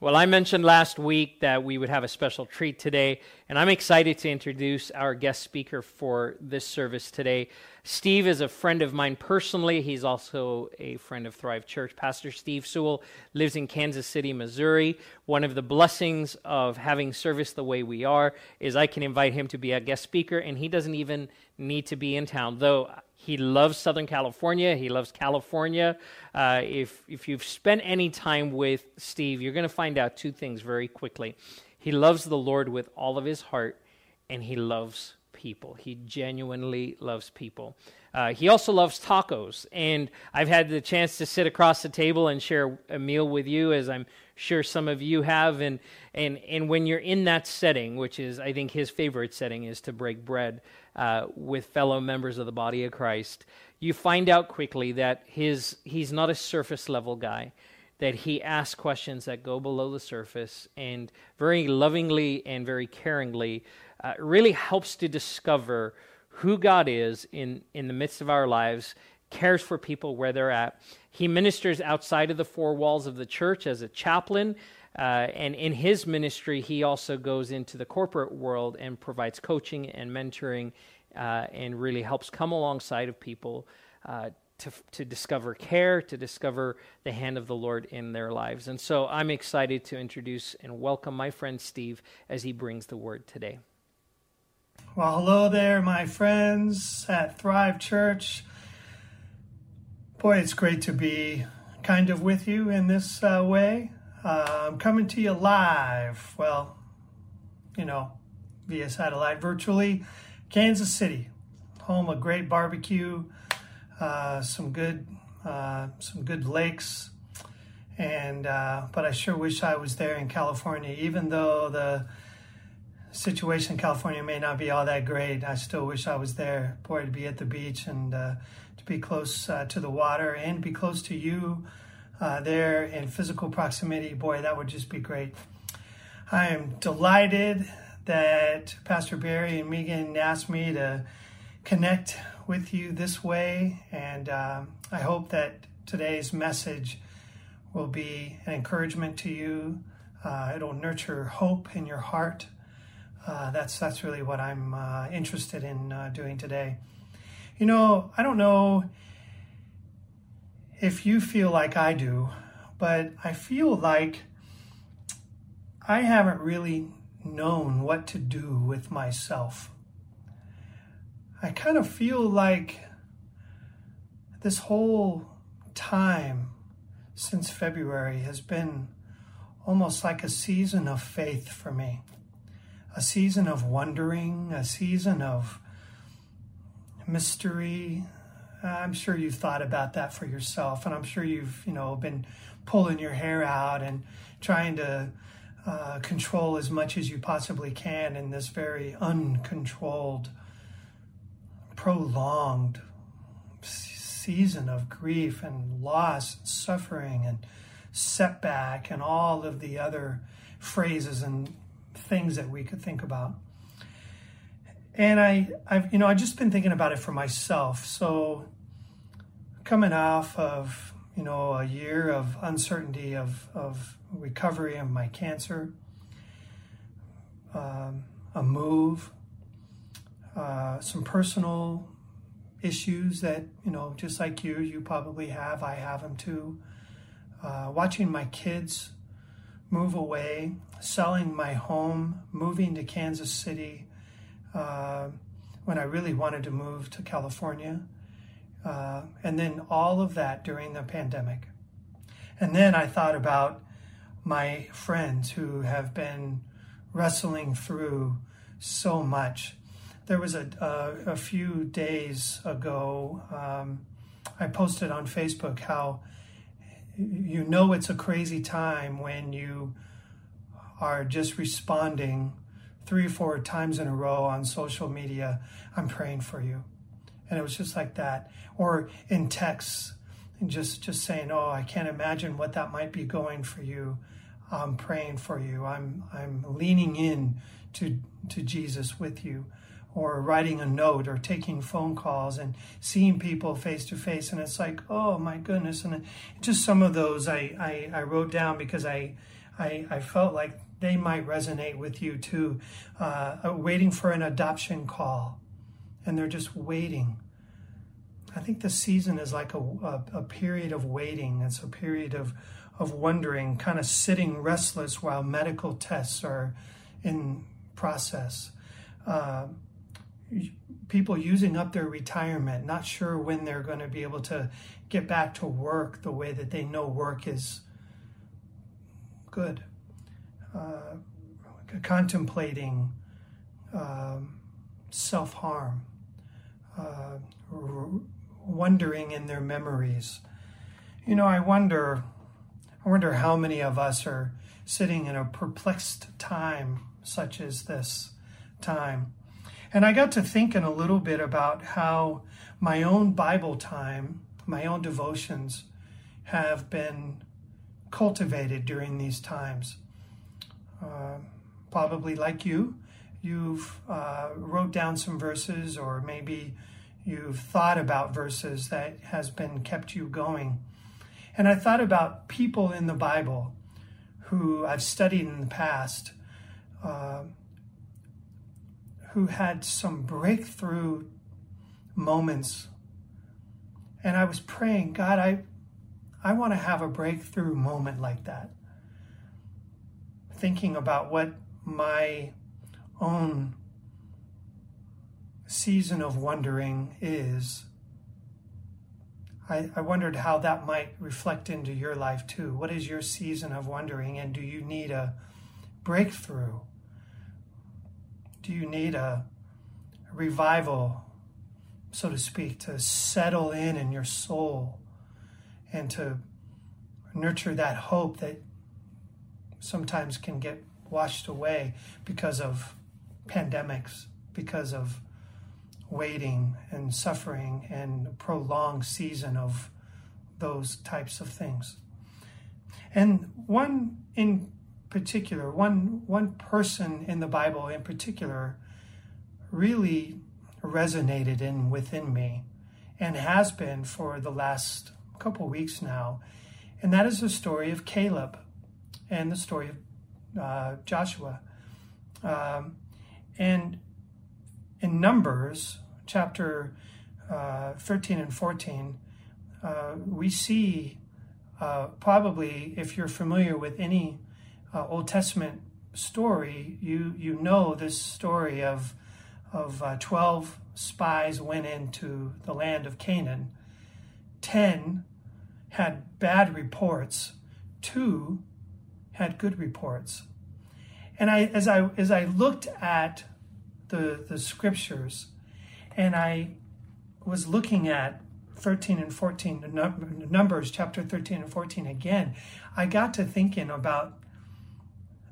Well, I mentioned last week that we would have a special treat today, and I'm excited to introduce our guest speaker for this service today. Steve is a friend of mine personally. He's also a friend of Thrive Church. Pastor Steve Sewell lives in Kansas City, Missouri. One of the blessings of having service the way we are is I can invite him to be a guest speaker, and he doesn't even need to be in town, though he loves Southern California. He loves California. Uh, if, if you've spent any time with Steve, you're going to find out two things very quickly. He loves the Lord with all of his heart, and he loves people. He genuinely loves people. Uh, he also loves tacos, and I've had the chance to sit across the table and share a meal with you, as I'm sure some of you have. And and and when you're in that setting, which is I think his favorite setting, is to break bread uh, with fellow members of the body of Christ, you find out quickly that his he's not a surface level guy. That he asks questions that go below the surface and very lovingly and very caringly uh, really helps to discover who God is in, in the midst of our lives, cares for people where they're at. He ministers outside of the four walls of the church as a chaplain. Uh, and in his ministry, he also goes into the corporate world and provides coaching and mentoring uh, and really helps come alongside of people uh, to, to discover care, to discover the hand of the Lord in their lives. And so I'm excited to introduce and welcome my friend Steve as he brings the word today. Well, hello there, my friends at Thrive Church. Boy, it's great to be kind of with you in this uh, way. Uh, I'm coming to you live, well, you know, via satellite virtually. Kansas City, home of great barbecue, uh, some good, uh, some good lakes, and uh, but I sure wish I was there in California, even though the situation in California may not be all that great. I still wish I was there. Boy, to be at the beach and uh, be close uh, to the water and be close to you uh, there in physical proximity. Boy, that would just be great. I am delighted that Pastor Barry and Megan asked me to connect with you this way, and uh, I hope that today's message will be an encouragement to you. Uh, it'll nurture hope in your heart uh, that's that's really what I'm uh, interested in uh, doing today. You know, I don't know if you feel like I do, but I feel like I haven't really known what to do with myself. I kind of feel like this whole time since February has been almost like a season of faith for me a season of wondering, a season of mystery. I'm sure you've thought about that for yourself, and I'm sure you've, you know, been pulling your hair out and trying to uh, control as much as you possibly can in this very uncontrolled, prolonged season of grief and loss and suffering and setback and all of the other phrases and things that we could think about. And I, I've, you know, I've just been thinking about it for myself. So, coming off of, you know, a year of uncertainty of, of recovery of my cancer, um, a move, uh, some personal issues that, you know, just like you, you probably have, I have them too. Uh, watching my kids move away, selling my home, moving to Kansas City uh, when I really wanted to move to California, uh, and then all of that during the pandemic. And then I thought about my friends who have been wrestling through so much. There was a, a, a few days ago, um, I posted on Facebook how you know it's a crazy time when you are just responding three or four times in a row on social media, I'm praying for you. And it was just like that. Or in texts, and just, just saying, Oh, I can't imagine what that might be going for you. I'm praying for you. I'm I'm leaning in to to Jesus with you or writing a note or taking phone calls and seeing people face to face and it's like oh my goodness and just some of those I, I, I wrote down because I I, I felt like they might resonate with you too, uh, waiting for an adoption call, and they're just waiting. I think the season is like a, a, a period of waiting. It's a period of, of wondering, kind of sitting restless while medical tests are in process. Uh, people using up their retirement, not sure when they're going to be able to get back to work the way that they know work is good. Uh, contemplating um, self harm, uh, r- wondering in their memories. You know, I wonder, I wonder how many of us are sitting in a perplexed time such as this time. And I got to thinking a little bit about how my own Bible time, my own devotions, have been cultivated during these times. Uh, probably like you, you've uh, wrote down some verses, or maybe you've thought about verses that has been kept you going. And I thought about people in the Bible who I've studied in the past, uh, who had some breakthrough moments. And I was praying, God, I, I want to have a breakthrough moment like that. Thinking about what my own season of wondering is. I, I wondered how that might reflect into your life too. What is your season of wondering, and do you need a breakthrough? Do you need a revival, so to speak, to settle in in your soul and to nurture that hope that sometimes can get washed away because of pandemics, because of waiting and suffering and a prolonged season of those types of things. And one in particular, one one person in the Bible in particular really resonated in within me and has been for the last couple weeks now. And that is the story of Caleb and the story of uh, Joshua. Um, and in Numbers chapter uh, 13 and 14, uh, we see uh, probably, if you're familiar with any uh, Old Testament story, you, you know this story of, of uh, 12 spies went into the land of Canaan. 10 had bad reports, two had good reports. And I, as I as I looked at the the scriptures, and I was looking at 13 and 14 numbers chapter 13 and 14 again i got to thinking about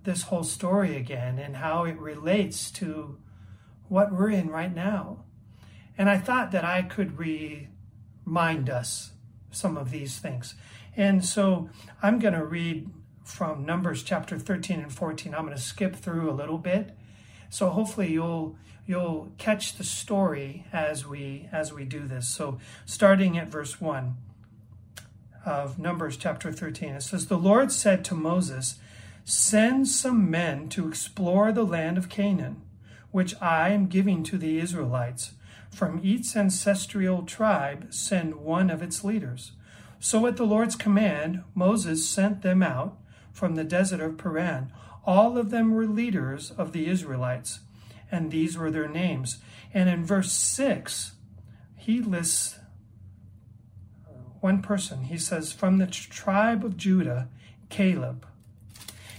this whole story again and how it relates to what we're in right now and i thought that i could remind us some of these things and so i'm going to read from numbers chapter 13 and 14 i'm going to skip through a little bit so hopefully you'll you'll catch the story as we as we do this. So starting at verse 1 of Numbers chapter 13 it says the Lord said to Moses, "Send some men to explore the land of Canaan, which I am giving to the Israelites. From each ancestral tribe send one of its leaders." So at the Lord's command, Moses sent them out from the desert of Paran all of them were leaders of the Israelites, and these were their names. And in verse 6, he lists one person. He says, From the tribe of Judah, Caleb.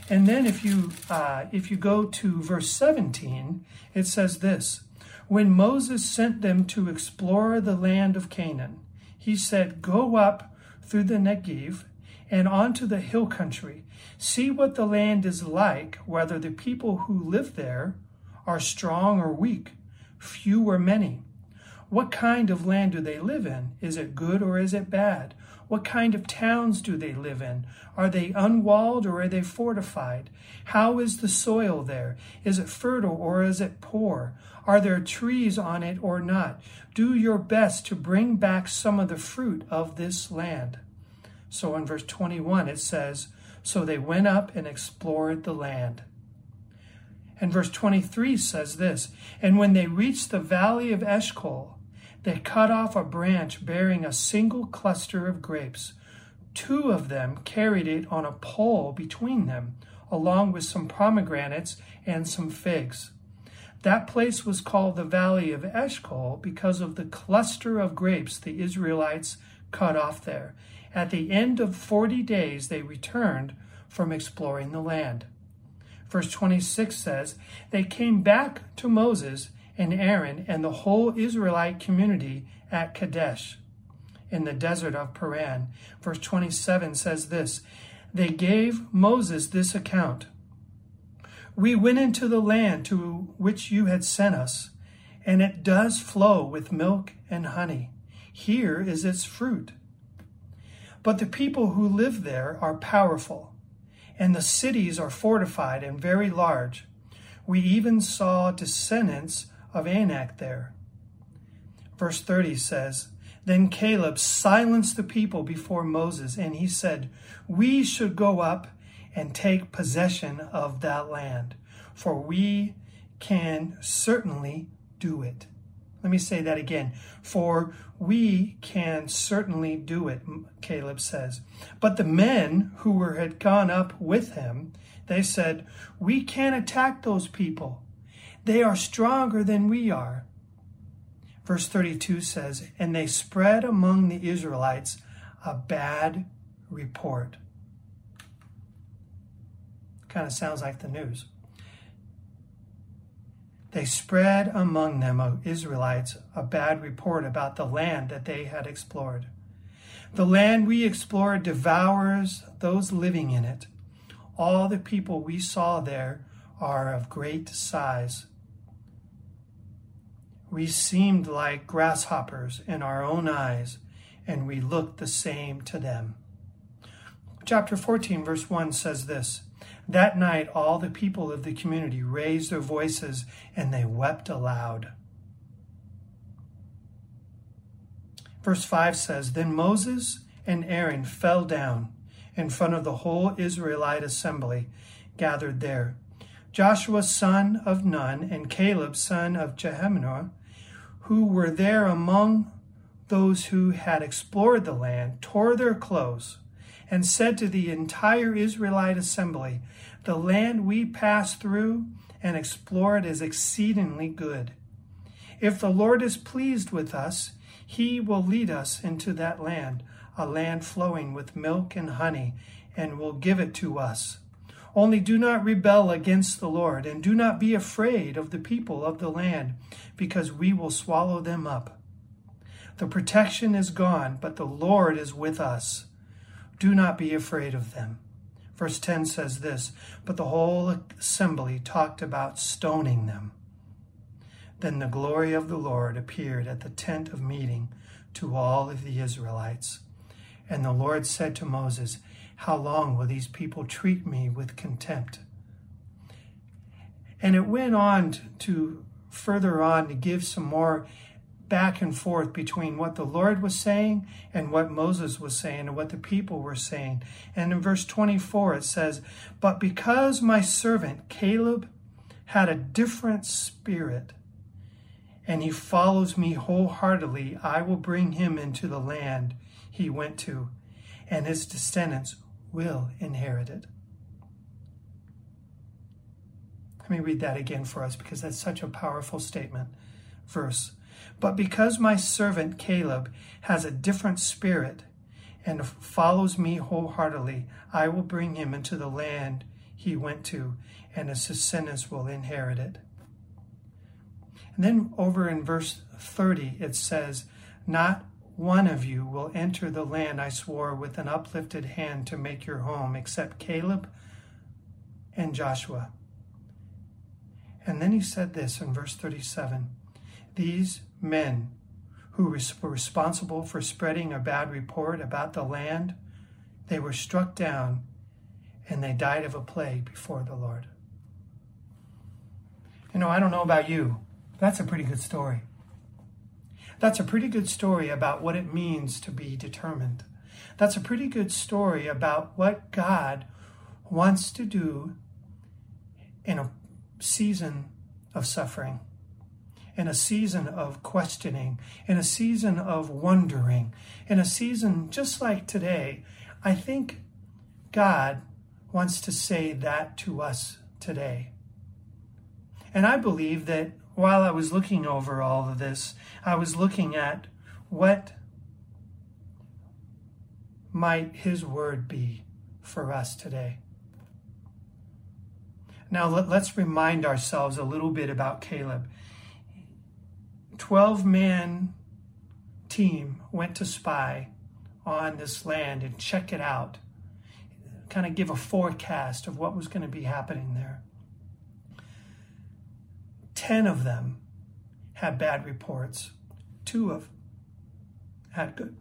And then if you uh, if you go to verse 17, it says this: When Moses sent them to explore the land of Canaan, he said, "Go up through the Negev and onto the hill country. See what the land is like, whether the people who live there are strong or weak, few or many. What kind of land do they live in? Is it good or is it bad? What kind of towns do they live in? Are they unwalled or are they fortified? How is the soil there? Is it fertile or is it poor? Are there trees on it or not? Do your best to bring back some of the fruit of this land. So in verse 21, it says, So they went up and explored the land. And verse 23 says this And when they reached the valley of Eshcol, they cut off a branch bearing a single cluster of grapes. Two of them carried it on a pole between them, along with some pomegranates and some figs. That place was called the Valley of Eshcol because of the cluster of grapes the Israelites cut off there. At the end of 40 days, they returned from exploring the land. Verse 26 says, They came back to Moses and Aaron and the whole Israelite community at Kadesh in the desert of Paran. Verse 27 says this They gave Moses this account We went into the land to which you had sent us, and it does flow with milk and honey. Here is its fruit. But the people who live there are powerful and the cities are fortified and very large. We even saw descendants of Anak there. Verse 30 says, Then Caleb silenced the people before Moses, and he said, We should go up and take possession of that land, for we can certainly do it. Let me say that again. For we can certainly do it, Caleb says. But the men who were, had gone up with him, they said, We can't attack those people. They are stronger than we are. Verse 32 says, And they spread among the Israelites a bad report. Kind of sounds like the news. They spread among them, O Israelites, a bad report about the land that they had explored. The land we explored devours those living in it. All the people we saw there are of great size. We seemed like grasshoppers in our own eyes, and we looked the same to them. Chapter 14, verse 1 says this that night, all the people of the community raised their voices and they wept aloud. Verse 5 says Then Moses and Aaron fell down in front of the whole Israelite assembly gathered there. Joshua, son of Nun, and Caleb, son of Jephunneh, who were there among those who had explored the land, tore their clothes and said to the entire Israelite assembly, The land we pass through and explored is exceedingly good. If the Lord is pleased with us, he will lead us into that land, a land flowing with milk and honey, and will give it to us. Only do not rebel against the Lord, and do not be afraid of the people of the land, because we will swallow them up. The protection is gone, but the Lord is with us. Do not be afraid of them. Verse 10 says this But the whole assembly talked about stoning them. Then the glory of the Lord appeared at the tent of meeting to all of the Israelites. And the Lord said to Moses, How long will these people treat me with contempt? And it went on to further on to give some more back and forth between what the Lord was saying and what Moses was saying and what the people were saying. And in verse 24 it says, But because my servant Caleb had a different spirit, and he follows me wholeheartedly, I will bring him into the land he went to, and his descendants will inherit it. Let me read that again for us because that's such a powerful statement. Verse but because my servant Caleb has a different spirit and follows me wholeheartedly, I will bring him into the land he went to, and his descendants will inherit it. And then over in verse 30, it says, Not one of you will enter the land I swore with an uplifted hand to make your home, except Caleb and Joshua. And then he said this in verse 37 These men who were responsible for spreading a bad report about the land, they were struck down and they died of a plague before the Lord. You know, I don't know about you. That's a pretty good story. That's a pretty good story about what it means to be determined. That's a pretty good story about what God wants to do in a season of suffering, in a season of questioning, in a season of wondering, in a season just like today. I think God wants to say that to us today. And I believe that while I was looking over all of this, I was looking at what might His word be for us today. Now, let, us remind ourselves a little bit about Caleb. 12 man team went to spy on this land and check it out, kind of give a forecast of what was going to be happening there. 10 of them had bad reports, two of had good.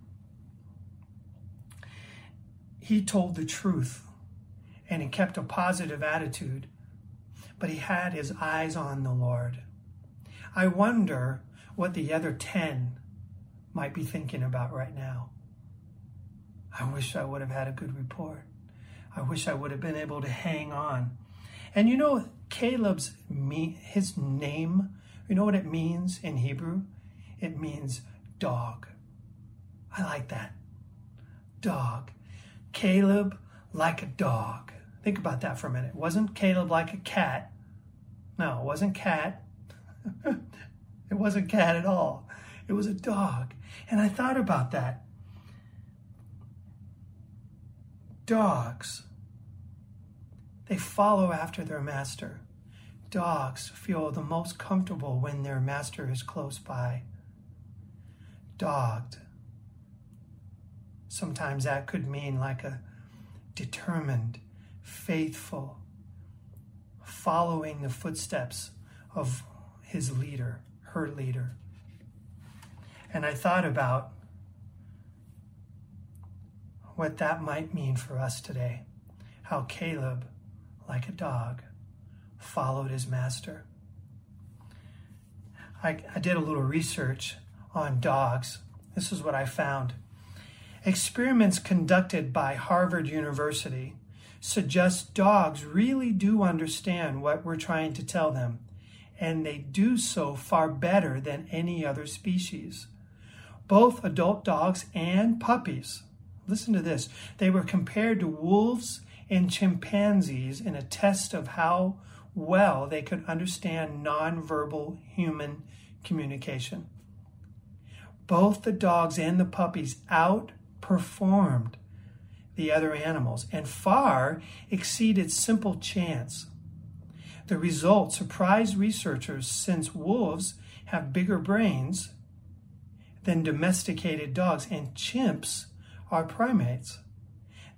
He told the truth and he kept a positive attitude but he had his eyes on the Lord. I wonder what the other 10 might be thinking about right now. I wish I would have had a good report. I wish I would have been able to hang on. And you know, Caleb's me his name, you know what it means in Hebrew? It means dog. I like that. Dog. Caleb like a dog. Think about that for a minute. Wasn't Caleb like a cat. No, it wasn't cat. it wasn't cat at all. It was a dog. And I thought about that. Dogs, they follow after their master. Dogs feel the most comfortable when their master is close by. Dogged. Sometimes that could mean like a determined, faithful, following the footsteps of his leader, her leader. And I thought about what that might mean for us today. How Caleb, like a dog, followed his master. I, I did a little research on dogs. This is what I found. Experiments conducted by Harvard University suggest dogs really do understand what we're trying to tell them, and they do so far better than any other species. Both adult dogs and puppies, listen to this, they were compared to wolves and chimpanzees in a test of how well they could understand nonverbal human communication. Both the dogs and the puppies outperformed the other animals and far exceeded simple chance. The result surprised researchers since wolves have bigger brains than domesticated dogs and chimps are primates.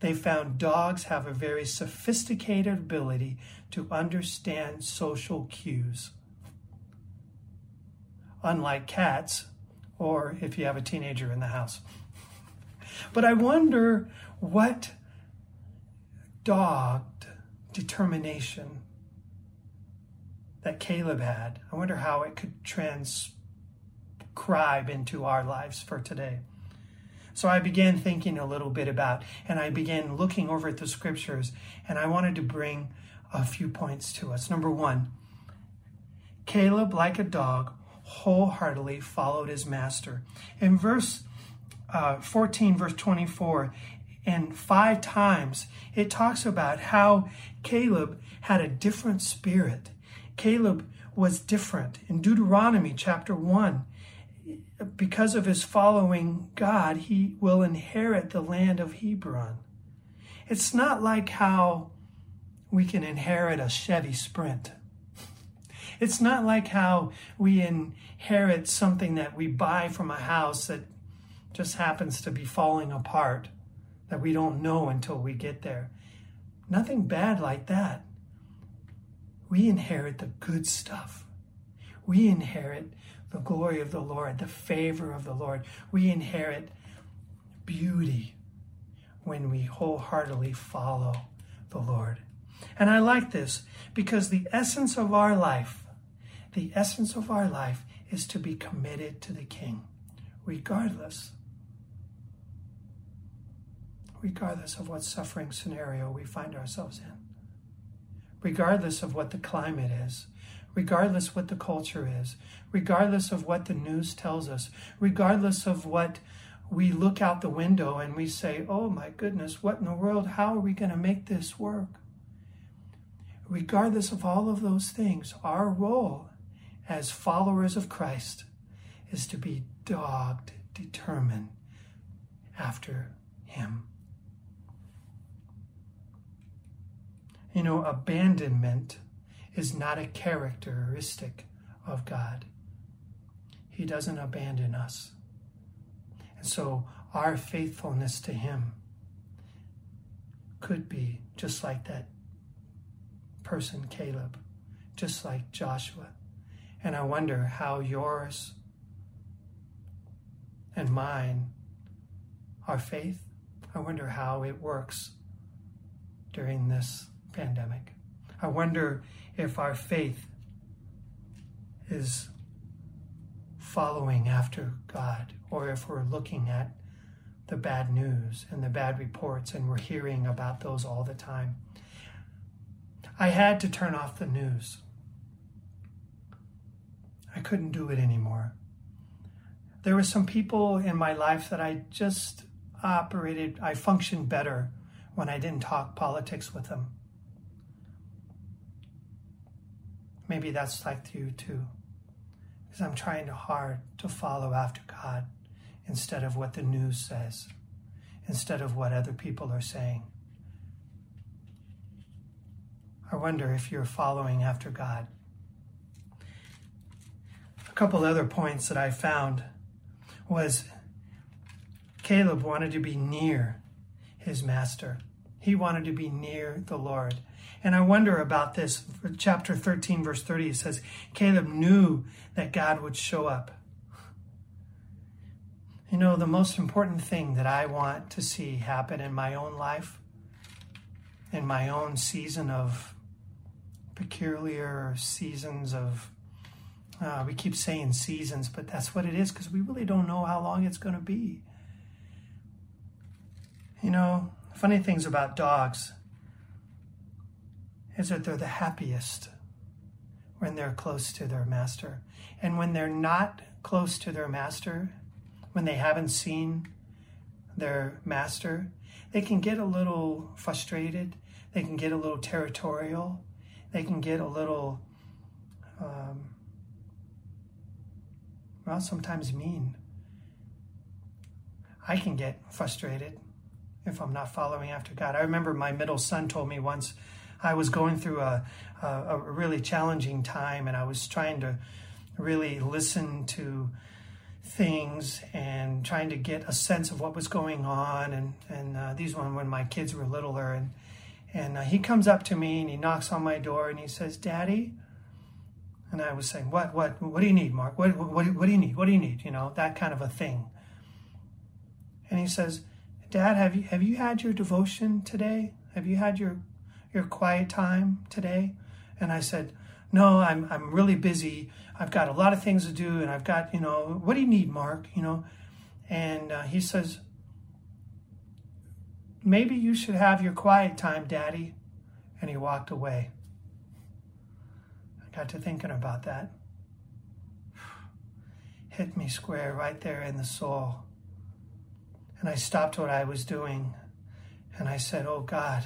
They found dogs have a very sophisticated ability to understand social cues. Unlike cats, or if you have a teenager in the house. But I wonder what dogged determination that Caleb had. I wonder how it could transcribe into our lives for today. So I began thinking a little bit about, and I began looking over at the scriptures, and I wanted to bring a few points to us. Number one, Caleb, like a dog, wholeheartedly followed his master. In verse uh, 14, verse 24, and five times it talks about how Caleb had a different spirit. Caleb was different. In Deuteronomy chapter 1, because of his following God, he will inherit the land of Hebron. It's not like how we can inherit a Chevy Sprint. It's not like how we inherit something that we buy from a house that just happens to be falling apart that we don't know until we get there. Nothing bad like that. We inherit the good stuff. We inherit the glory of the Lord, the favor of the Lord. We inherit beauty when we wholeheartedly follow the Lord. And I like this because the essence of our life, the essence of our life is to be committed to the King, regardless regardless of what suffering scenario we find ourselves in, regardless of what the climate is, regardless what the culture is, regardless of what the news tells us, regardless of what we look out the window and we say, oh my goodness, what in the world? How are we going to make this work? Regardless of all of those things, our role as followers of Christ is to be dogged, determined after Him. You know, abandonment is not a characteristic of God. He doesn't abandon us. And so our faithfulness to Him could be just like that person, Caleb, just like Joshua. And I wonder how yours and mine, our faith, I wonder how it works during this pandemic. I wonder if our faith is following after God or if we're looking at the bad news and the bad reports and we're hearing about those all the time. I had to turn off the news. I couldn't do it anymore. There were some people in my life that I just operated, I functioned better when I didn't talk politics with them. Maybe that's like you too. Because I'm trying hard to follow after God instead of what the news says, instead of what other people are saying. I wonder if you're following after God. A couple other points that I found was Caleb wanted to be near his master. He wanted to be near the Lord. And I wonder about this. Chapter 13, verse 30, it says, Caleb knew that God would show up. You know, the most important thing that I want to see happen in my own life, in my own season of peculiar seasons of, uh, we keep saying seasons, but that's what it is because we really don't know how long it's going to be. You know, funny things about dogs is that they're the happiest when they're close to their master. And when they're not close to their master, when they haven't seen their master, they can get a little frustrated. They can get a little territorial. They can get a little, um, well, sometimes mean. I can get frustrated if I'm not following after God. I remember my middle son told me once I was going through a, a, a really challenging time and I was trying to really listen to things and trying to get a sense of what was going on. And, and uh, these were when my kids were littler. And, and uh, he comes up to me and he knocks on my door and he says, Daddy, and I was saying, what, what, what do you need, Mark? What, what, what do you need? What do you need? You know, that kind of a thing. And he says, Dad, have you, have you had your devotion today? Have you had your your quiet time today? And I said, no, I'm, I'm really busy. I've got a lot of things to do and I've got, you know, what do you need, Mark? You know, and uh, he says, maybe you should have your quiet time, Daddy. And he walked away. I got to thinking about that. Hit me square right there in the soul. And I stopped what I was doing and I said, Oh God,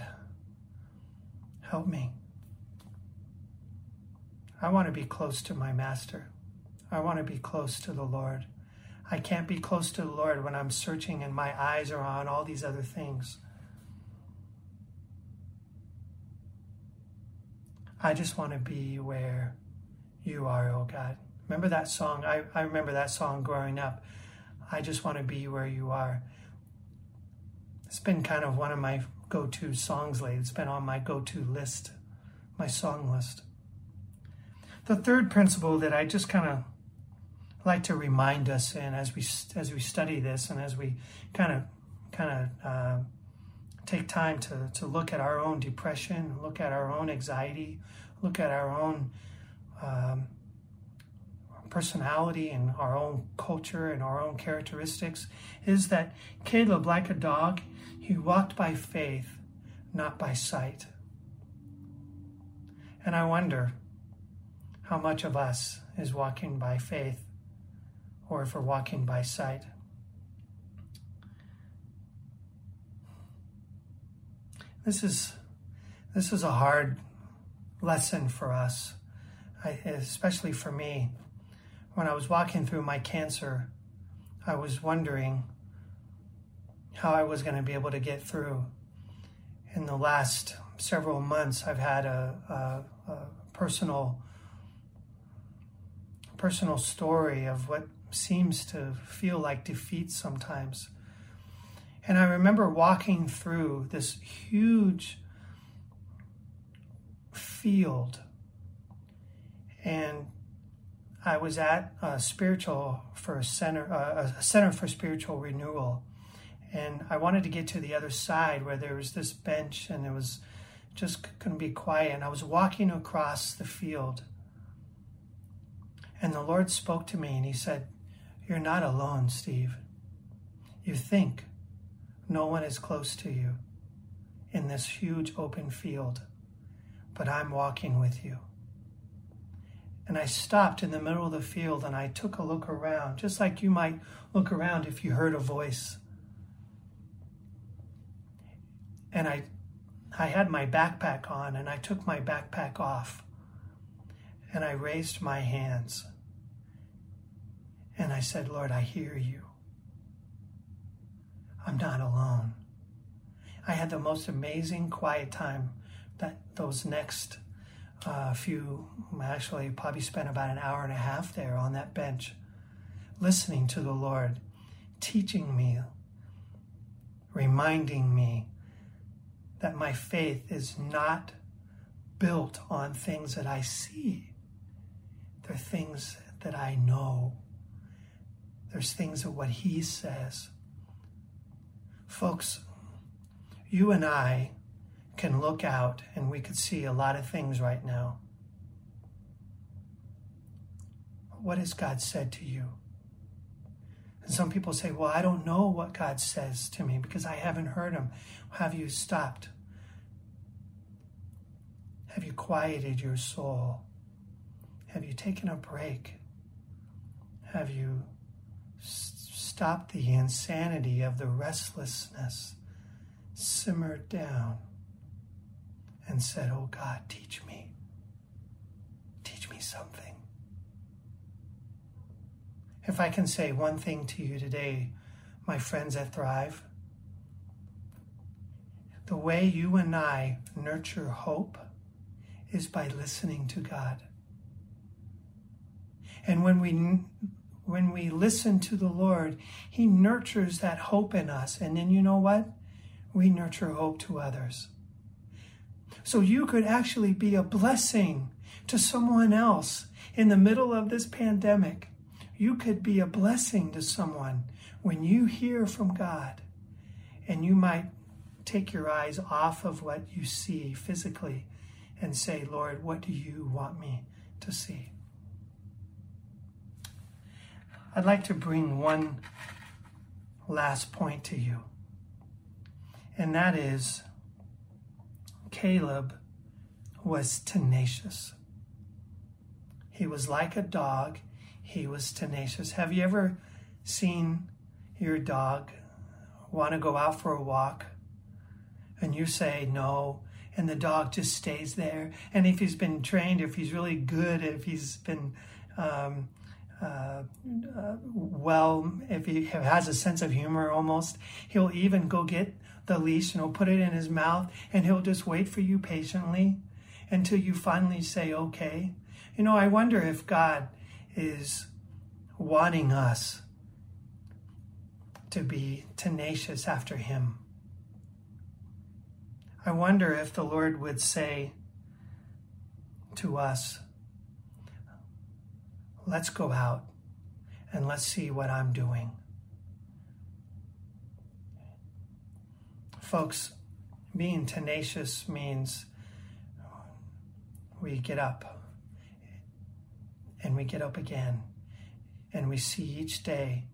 Help me. I want to be close to my Master. I want to be close to the Lord. I can't be close to the Lord when I'm searching and my eyes are on all these other things. I just want to be where you are, oh God. Remember that song? I, I remember that song growing up. I just want to be where you are. It's been kind of one of my go to songs lately. It's been on my go to list, my song list. The third principle that I just kind of like to remind us in as we as we study this and as we kind of kind of uh, take time to to look at our own depression, look at our own anxiety, look at our own um, personality and our own culture and our own characteristics, is that Caleb, like a dog, He walked by faith, not by sight. And I wonder how much of us is walking by faith or if we're walking by sight. This is this is a hard lesson for us, I, especially for me. When I was walking through my cancer, I was wondering how I was going to be able to get through. In the last several months, I've had a, a, a personal personal story of what seems to feel like defeat sometimes. And I remember walking through this huge field, and I was at a spiritual for a center, uh, a center for spiritual renewal, and I wanted to get to the other side where there was this bench and there was just couldn't be quiet. And I was walking across the field, and the Lord spoke to me and He said, "You're not alone, Steve. You think no one is close to you in this huge open field, but I'm walking with you." And I stopped in the middle of the field and I took a look around, just like you might look around if you heard a voice. And I, I had my backpack on and I took my backpack off and I raised my hands and I said, Lord, I hear you. I'm not alone. I had the most amazing quiet time that those next uh, few, actually, probably spent about an hour and a half there on that bench, listening to the Lord, teaching me, reminding me that my faith is not built on things that I see. They're things that I know. There's things of what He says. Folks, you and I can look out and we could see a lot of things right now. What has God said to you? And some people say, Well, I don't know what God says to me because I haven't heard Him. Have you stopped? Have you quieted your soul? Have you taken a break? Have you stopped the insanity of the restlessness, simmered down? and said, Oh God, teach me. Teach me something. If I can say one thing to you today, my friends at Thrive, the way you and I nurture hope is by listening to God. And when we when we listen to the Lord, he nurtures that hope in us. And then you know what? We nurture hope to others. So you could actually be a blessing to someone else in the middle of this pandemic. You could be a blessing to someone when you hear from God. And you might take your eyes off of what you see physically and say, Lord, what do you want me to see? I'd like to bring one last point to you, and that is Caleb was tenacious. He was like a dog. He was tenacious. Have you ever seen your dog want to go out for a walk and you say no and the dog just stays there and if he's been trained if he's really good if he's been um, uh, uh, well if he has a sense of humor almost he'll even go get the leash and he'll put it in his mouth and he'll just wait for you patiently until you finally say, okay. You know, I wonder if God is wanting us to be tenacious after Him. I wonder if the Lord would say to us, let's go out and let's see what I'm doing. Folks, being tenacious means we get up and we get up again and we see each day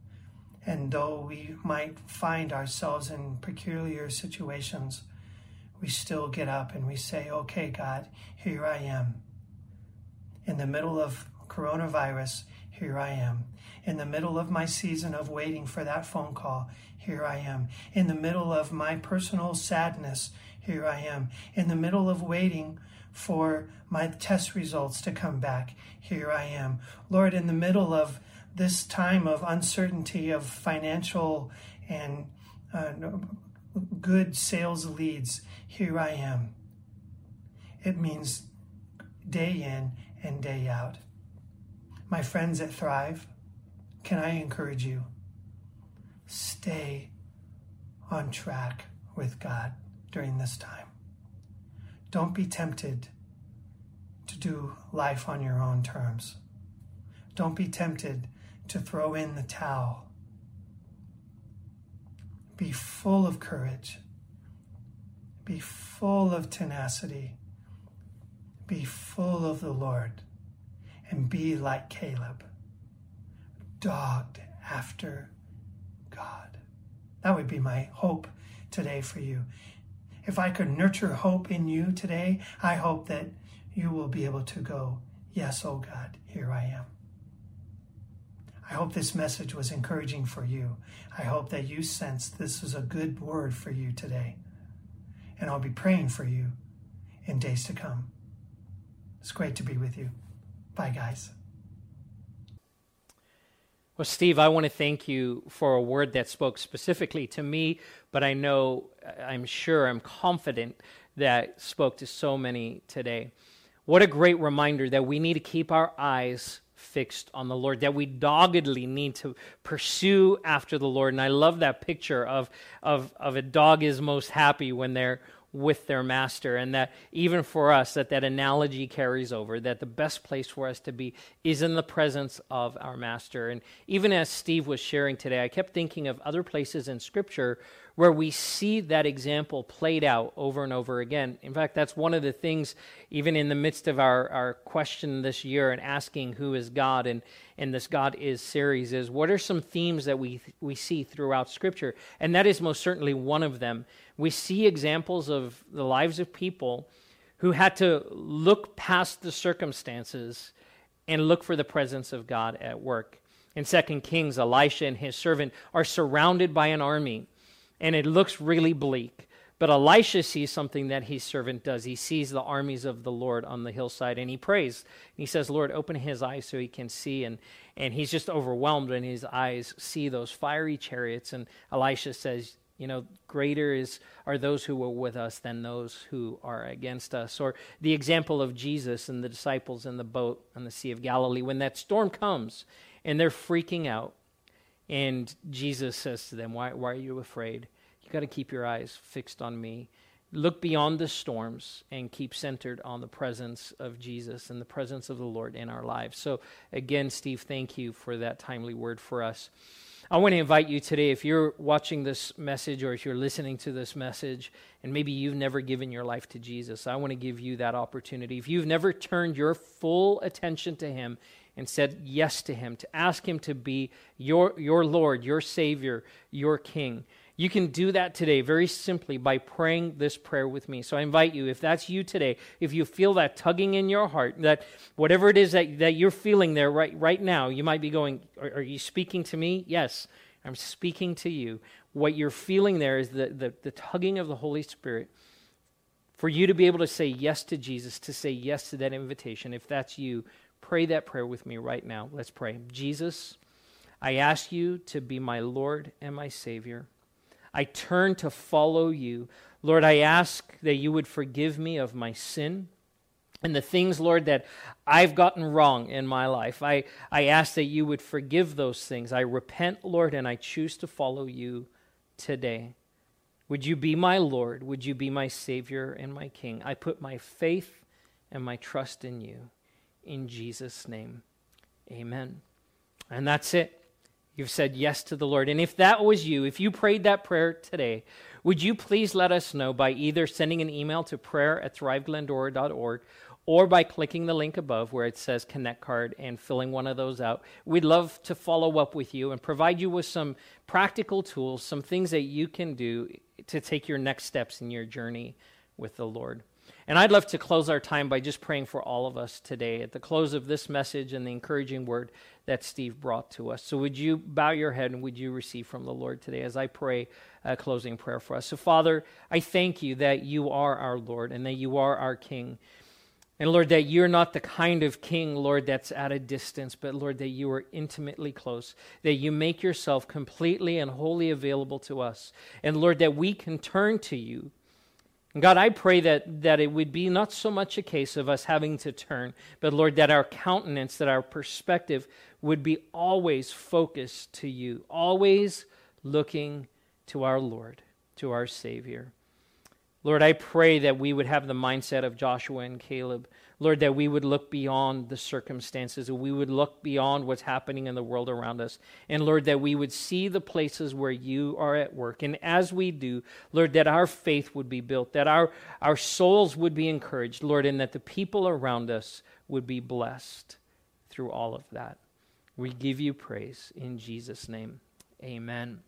And though we might find ourselves in peculiar situations, we still get up and we say, Okay, God, here I am. In the middle of coronavirus, here I am. In the middle of my season of waiting for that phone call, here I am. In the middle of my personal sadness, here I am. In the middle of waiting for my test results to come back, here I am. Lord, in the middle of this time of uncertainty of financial and uh, good sales leads, here I am. It means day in and day out. My friends at Thrive, can I encourage you? Stay on track with God during this time. Don't be tempted to do life on your own terms. Don't be tempted to throw in the towel. Be full of courage. Be full of tenacity. Be full of the Lord. And be like Caleb, dogged after God. That would be my hope today for you. If I could nurture hope in you today, I hope that you will be able to go, Yes, oh God, here I am. I hope this message was encouraging for you. I hope that you sense this is a good word for you today. And I'll be praying for you in days to come. It's great to be with you. Bye, guys. Well, Steve, I want to thank you for a word that spoke specifically to me, but I know, uh, I'm sure, I'm confident that spoke to so many today. What a great reminder that we need to keep our eyes fixed on the Lord, that we doggedly need to pursue after the Lord. And I love that picture of, of, of a dog is most happy when they're with their master and that even for us that that analogy carries over that the best place for us to be is in the presence of our master. And even as steve was sharing today i kept thinking of other places in scripture where we see that example played out over and over again. In fact, that's one of the things, even in the midst of our, our question this year and asking who is God and, and this God is series, is what are some themes that we, we see throughout Scripture? And that is most certainly one of them. We see examples of the lives of people who had to look past the circumstances and look for the presence of God at work. In 2 Kings, Elisha and his servant are surrounded by an army and it looks really bleak. But Elisha sees something that his servant does. He sees the armies of the Lord on the hillside and he prays. He says, Lord, open his eyes so he can see. And, and he's just overwhelmed when his eyes see those fiery chariots. And Elisha says, you know, greater is are those who are with us than those who are against us. Or the example of Jesus and the disciples in the boat on the Sea of Galilee when that storm comes and they're freaking out and Jesus says to them, Why, why are you afraid? You got to keep your eyes fixed on me. Look beyond the storms and keep centered on the presence of Jesus and the presence of the Lord in our lives. So, again, Steve, thank you for that timely word for us. I want to invite you today, if you're watching this message or if you're listening to this message, and maybe you've never given your life to Jesus, I want to give you that opportunity. If you've never turned your full attention to Him and said yes to him, to ask him to be your, your Lord, your Savior, your King. You can do that today very simply by praying this prayer with me. So I invite you, if that's you today, if you feel that tugging in your heart, that whatever it is that, that you're feeling there right, right now, you might be going, are, are you speaking to me? Yes, I'm speaking to you. What you're feeling there is the, the, the tugging of the Holy Spirit for you to be able to say yes to Jesus, to say yes to that invitation. If that's you, Pray that prayer with me right now. Let's pray. Jesus, I ask you to be my Lord and my Savior. I turn to follow you. Lord, I ask that you would forgive me of my sin and the things, Lord, that I've gotten wrong in my life. I, I ask that you would forgive those things. I repent, Lord, and I choose to follow you today. Would you be my Lord? Would you be my Savior and my King? I put my faith and my trust in you in Jesus' name. Amen. And that's it. You've said yes to the Lord. And if that was you, if you prayed that prayer today, would you please let us know by either sending an email to prayer at thriveglendora.org or by clicking the link above where it says Connect Card and filling one of those out. We'd love to follow up with you and provide you with some practical tools, some things that you can do to take your next steps in your journey with the Lord. And I'd love to close our time by just praying for all of us today at the close of this message and the encouraging word that Steve brought to us. So, would you bow your head and would you receive from the Lord today as I pray a closing prayer for us? So, Father, I thank you that you are our Lord and that you are our King. And Lord, that you're not the kind of king, Lord, that's at a distance, but Lord, that you are intimately close, that you make yourself completely and wholly available to us. And Lord, that we can turn to you. And God, I pray that, that it would be not so much a case of us having to turn, but Lord, that our countenance, that our perspective would be always focused to you, always looking to our Lord, to our Savior. Lord, I pray that we would have the mindset of Joshua and Caleb. Lord, that we would look beyond the circumstances, that we would look beyond what's happening in the world around us. And Lord, that we would see the places where you are at work. And as we do, Lord, that our faith would be built, that our, our souls would be encouraged, Lord, and that the people around us would be blessed through all of that. We give you praise in Jesus' name. Amen.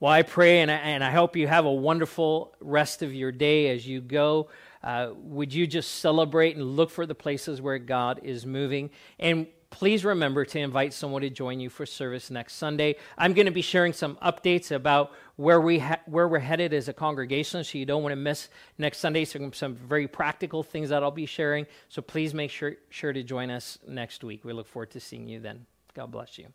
Well, I pray and I, and I hope you have a wonderful rest of your day as you go. Uh, would you just celebrate and look for the places where God is moving? And please remember to invite someone to join you for service next Sunday. I'm going to be sharing some updates about where we ha- where we're headed as a congregation, so you don't want to miss next Sunday. Some some very practical things that I'll be sharing. So please make sure sure to join us next week. We look forward to seeing you then. God bless you.